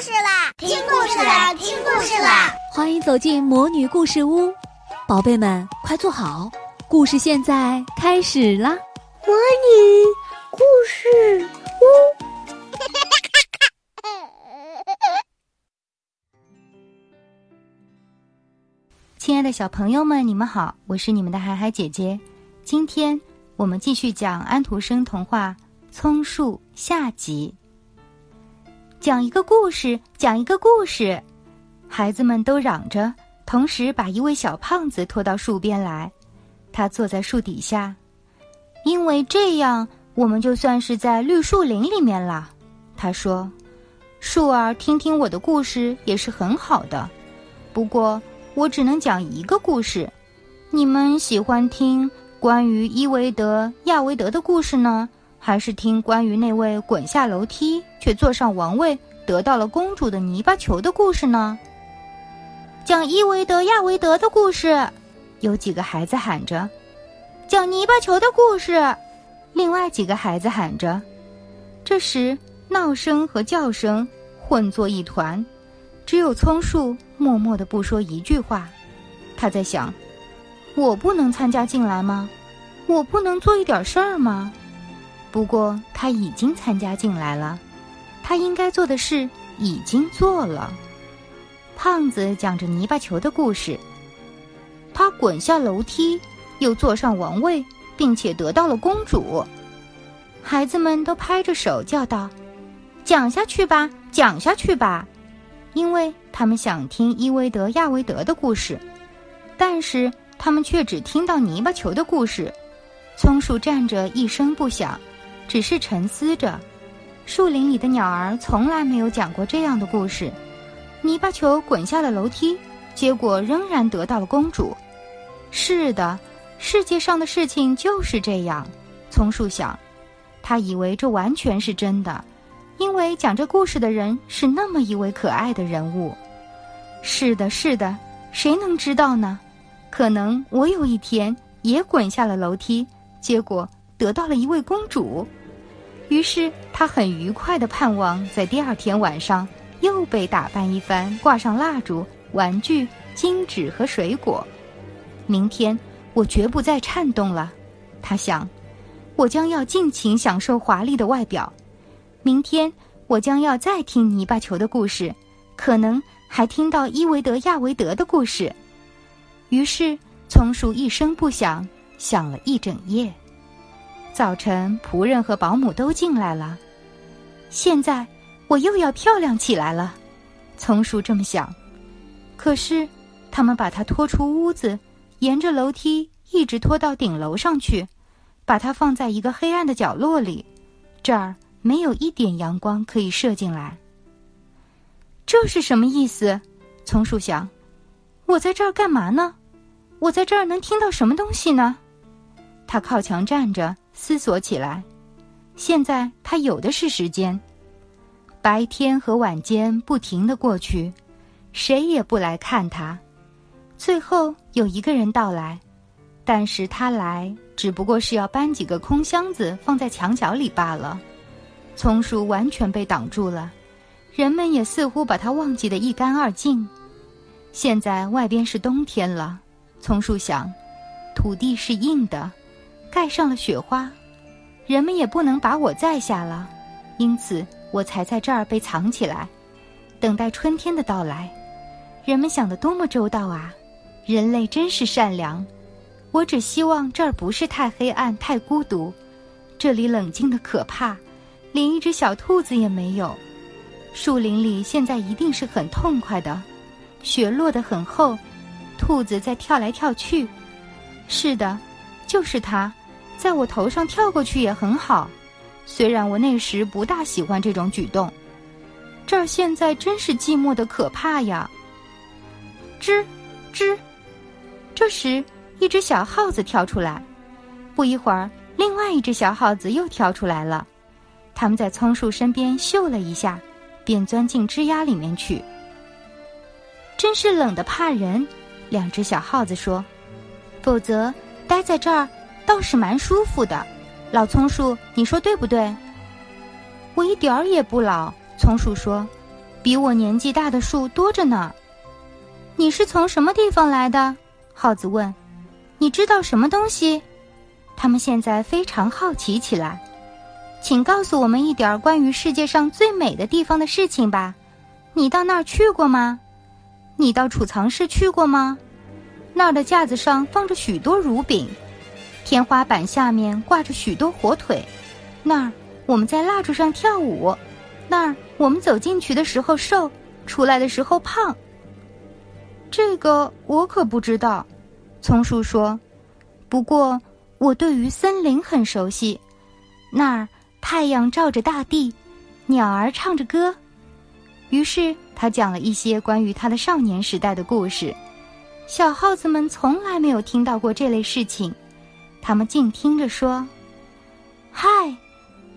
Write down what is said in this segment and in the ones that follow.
事啦！听故事啦！听故事啦！欢迎走进魔女故事屋，宝贝们快坐好，故事现在开始啦！魔女故事屋，亲爱的小朋友们，你们好，我是你们的海海姐姐。今天我们继续讲安徒生童话《松树》下集。讲一个故事，讲一个故事，孩子们都嚷着，同时把一位小胖子拖到树边来。他坐在树底下，因为这样我们就算是在绿树林里面了。他说：“树儿，听听我的故事也是很好的，不过我只能讲一个故事。你们喜欢听关于伊维德亚维德的故事呢？”还是听关于那位滚下楼梯却坐上王位、得到了公主的泥巴球的故事呢？讲伊维德亚维德的故事，有几个孩子喊着；讲泥巴球的故事，另外几个孩子喊着。这时，闹声和叫声混作一团，只有松树默默的不说一句话。他在想：我不能参加进来吗？我不能做一点事儿吗？不过他已经参加进来了，他应该做的事已经做了。胖子讲着泥巴球的故事，他滚下楼梯，又坐上王位，并且得到了公主。孩子们都拍着手叫道：“讲下去吧，讲下去吧！”因为他们想听伊维德亚维德的故事，但是他们却只听到泥巴球的故事。松树站着一声不响。只是沉思着，树林里的鸟儿从来没有讲过这样的故事。泥巴球滚下了楼梯，结果仍然得到了公主。是的，世界上的事情就是这样。松树想，他以为这完全是真的，因为讲这故事的人是那么一位可爱的人物。是的，是的，谁能知道呢？可能我有一天也滚下了楼梯，结果得到了一位公主。于是他很愉快的盼望，在第二天晚上又被打扮一番，挂上蜡烛、玩具、金纸和水果。明天我绝不再颤动了，他想，我将要尽情享受华丽的外表。明天我将要再听泥巴球的故事，可能还听到伊维德亚维德的故事。于是松树一声不响，响了一整夜。早晨，仆人和保姆都进来了。现在我又要漂亮起来了，松鼠这么想。可是，他们把它拖出屋子，沿着楼梯一直拖到顶楼上去，把它放在一个黑暗的角落里，这儿没有一点阳光可以射进来。这是什么意思？松鼠想。我在这儿干嘛呢？我在这儿能听到什么东西呢？他靠墙站着。思索起来，现在他有的是时间。白天和晚间不停的过去，谁也不来看他。最后有一个人到来，但是他来只不过是要搬几个空箱子放在墙角里罢了。松树完全被挡住了，人们也似乎把他忘记的一干二净。现在外边是冬天了，松树想，土地是硬的。盖上了雪花，人们也不能把我载下了，因此我才在这儿被藏起来，等待春天的到来。人们想得多么周到啊！人类真是善良。我只希望这儿不是太黑暗、太孤独，这里冷静的可怕，连一只小兔子也没有。树林里现在一定是很痛快的，雪落得很厚，兔子在跳来跳去。是的，就是它。在我头上跳过去也很好，虽然我那时不大喜欢这种举动。这儿现在真是寂寞的可怕呀！吱，吱。这时，一只小耗子跳出来。不一会儿，另外一只小耗子又跳出来了。他们在松树身边嗅了一下，便钻进枝丫里面去。真是冷的怕人，两只小耗子说。否则，待在这儿。倒是蛮舒服的，老松树，你说对不对？我一点儿也不老，松树说。比我年纪大的树多着呢。你是从什么地方来的？耗子问。你知道什么东西？他们现在非常好奇起来。请告诉我们一点儿关于世界上最美的地方的事情吧。你到那儿去过吗？你到储藏室去过吗？那儿的架子上放着许多乳饼，天花板下面挂着许多火腿。那儿我们在蜡烛上跳舞。那儿我们走进去的时候瘦，出来的时候胖。这个我可不知道，松树说。不过我对于森林很熟悉，那儿太阳照着大地，鸟儿唱着歌。于是他讲了一些关于他的少年时代的故事。小耗子们从来没有听到过这类事情，他们静听着说：“嗨，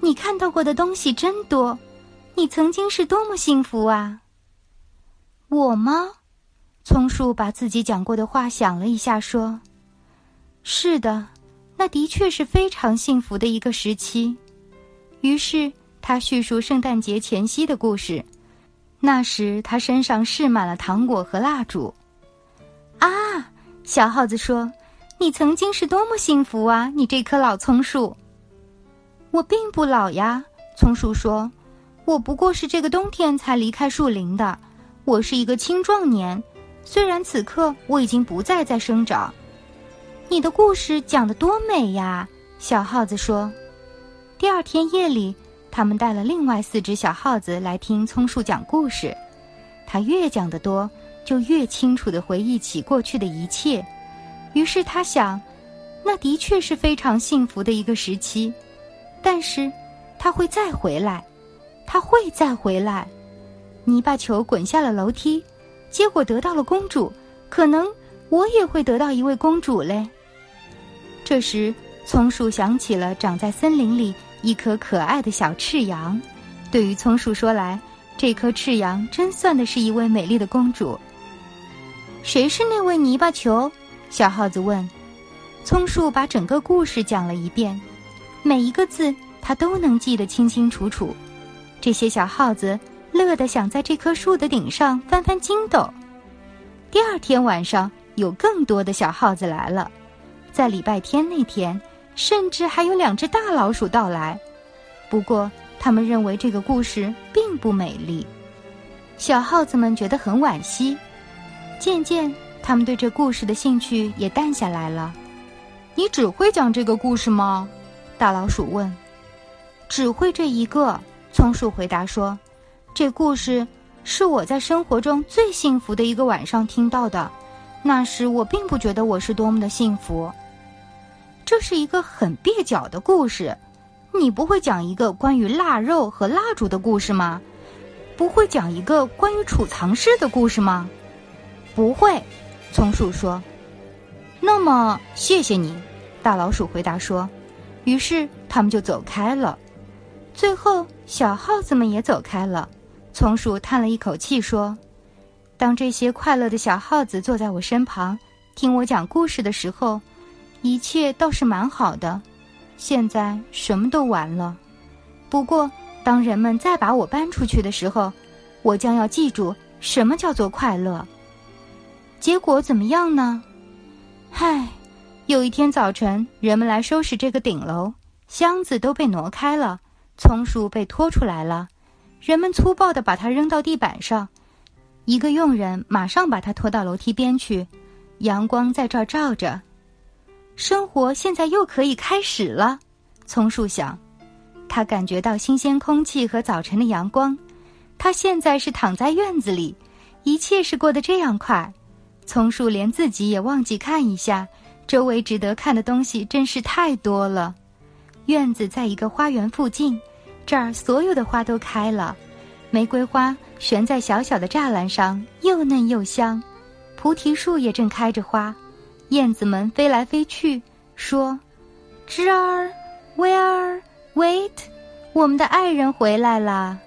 你看到过的东西真多，你曾经是多么幸福啊！”我吗？松树把自己讲过的话想了一下，说：“是的，那的确是非常幸福的一个时期。”于是他叙述圣诞节前夕的故事。那时他身上饰满了糖果和蜡烛。啊，小耗子说：“你曾经是多么幸福啊！你这棵老松树。”我并不老呀，松树说：“我不过是这个冬天才离开树林的。我是一个青壮年。”虽然此刻我已经不再在生长，你的故事讲得多美呀！小耗子说。第二天夜里，他们带了另外四只小耗子来听松树讲故事。他越讲得多，就越清楚地回忆起过去的一切。于是他想，那的确是非常幸福的一个时期。但是，他会再回来，他会再回来。泥巴球滚下了楼梯。结果得到了公主，可能我也会得到一位公主嘞。这时，松树想起了长在森林里一颗可爱的小赤羊。对于松树说来，这颗赤羊真算得是一位美丽的公主。谁是那位泥巴球？小耗子问。松树把整个故事讲了一遍，每一个字他都能记得清清楚楚。这些小耗子。乐得想在这棵树的顶上翻翻筋斗。第二天晚上，有更多的小耗子来了。在礼拜天那天，甚至还有两只大老鼠到来。不过，他们认为这个故事并不美丽。小耗子们觉得很惋惜。渐渐，他们对这故事的兴趣也淡下来了。你只会讲这个故事吗？大老鼠问。只会这一个。松鼠回答说。这故事是我在生活中最幸福的一个晚上听到的。那时我并不觉得我是多么的幸福。这是一个很蹩脚的故事。你不会讲一个关于腊肉和蜡烛的故事吗？不会讲一个关于储藏室的故事吗？不会，松鼠说。那么谢谢你，大老鼠回答说。于是他们就走开了。最后，小耗子们也走开了。松鼠叹了一口气说：“当这些快乐的小耗子坐在我身旁，听我讲故事的时候，一切倒是蛮好的。现在什么都完了。不过，当人们再把我搬出去的时候，我将要记住什么叫做快乐。结果怎么样呢？嗨，有一天早晨，人们来收拾这个顶楼，箱子都被挪开了，松树被拖出来了。”人们粗暴地把它扔到地板上，一个佣人马上把它拖到楼梯边去。阳光在这儿照着，生活现在又可以开始了。松树想，他感觉到新鲜空气和早晨的阳光。他现在是躺在院子里，一切是过得这样快。松树连自己也忘记看一下，周围值得看的东西真是太多了。院子在一个花园附近。这儿所有的花都开了，玫瑰花悬在小小的栅栏上，又嫩又香。菩提树也正开着花，燕子们飞来飞去，说：“枝儿，Where wait？我们的爱人回来了。”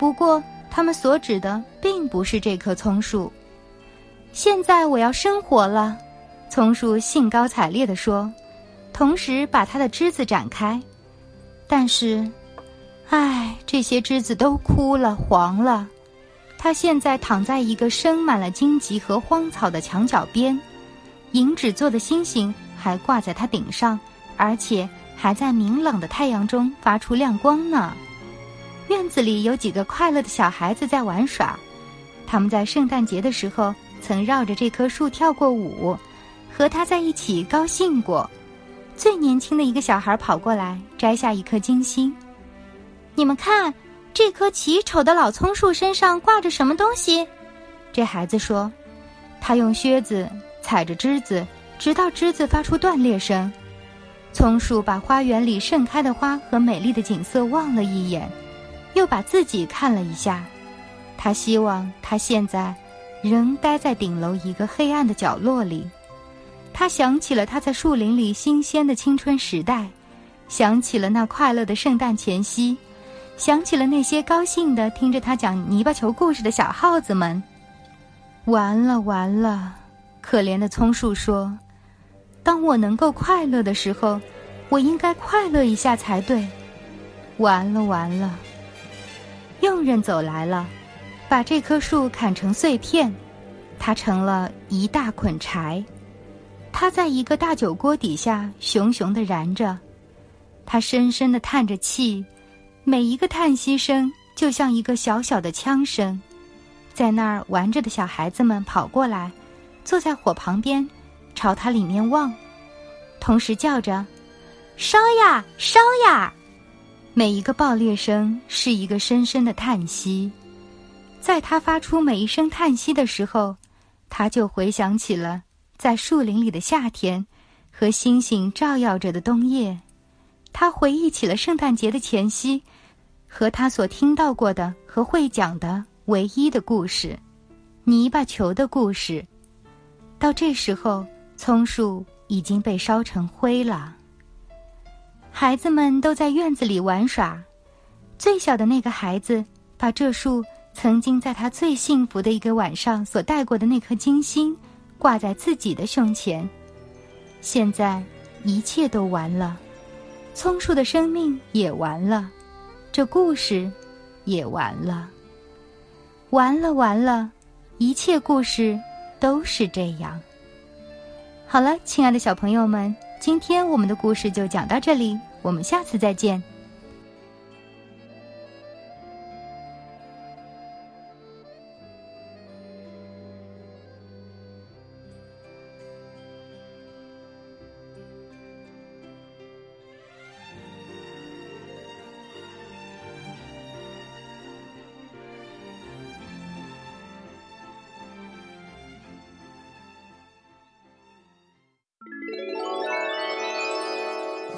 不过，他们所指的并不是这棵松树。现在我要生活了，松树兴高采烈地说，同时把它的枝子展开。但是。唉，这些枝子都枯了，黄了。他现在躺在一个生满了荆棘和荒草的墙角边，银纸做的星星还挂在它顶上，而且还在明朗的太阳中发出亮光呢。院子里有几个快乐的小孩子在玩耍，他们在圣诞节的时候曾绕着这棵树跳过舞，和他在一起高兴过。最年轻的一个小孩跑过来，摘下一颗金星。你们看，这棵奇丑的老葱树身上挂着什么东西？这孩子说：“他用靴子踩着枝子，直到枝子发出断裂声。”葱树把花园里盛开的花和美丽的景色望了一眼，又把自己看了一下。他希望他现在仍待在顶楼一个黑暗的角落里。他想起了他在树林里新鲜的青春时代，想起了那快乐的圣诞前夕，想起了那些高兴的听着他讲泥巴球故事的小耗子们。完了完了，可怜的葱树说：“当我能够快乐的时候，我应该快乐一下才对。”完了完了，佣人走来了，把这棵树砍成碎片，它成了一大捆柴。它在一个大酒锅底下熊熊的燃着，他深深的叹着气，每一个叹息声就像一个小小的枪声。在那儿玩着的小孩子们跑过来，坐在火旁边，朝它里面望，同时叫着：“烧呀，烧呀！”每一个爆裂声是一个深深的叹息。在他发出每一声叹息的时候，他就回想起了。在树林里的夏天，和星星照耀着的冬夜，他回忆起了圣诞节的前夕，和他所听到过的和会讲的唯一的故事——泥巴球的故事。到这时候，葱树已经被烧成灰了。孩子们都在院子里玩耍，最小的那个孩子把这树曾经在他最幸福的一个晚上所带过的那颗金星。挂在自己的胸前，现在一切都完了，葱树的生命也完了，这故事也完了，完了完了，一切故事都是这样。好了，亲爱的小朋友们，今天我们的故事就讲到这里，我们下次再见。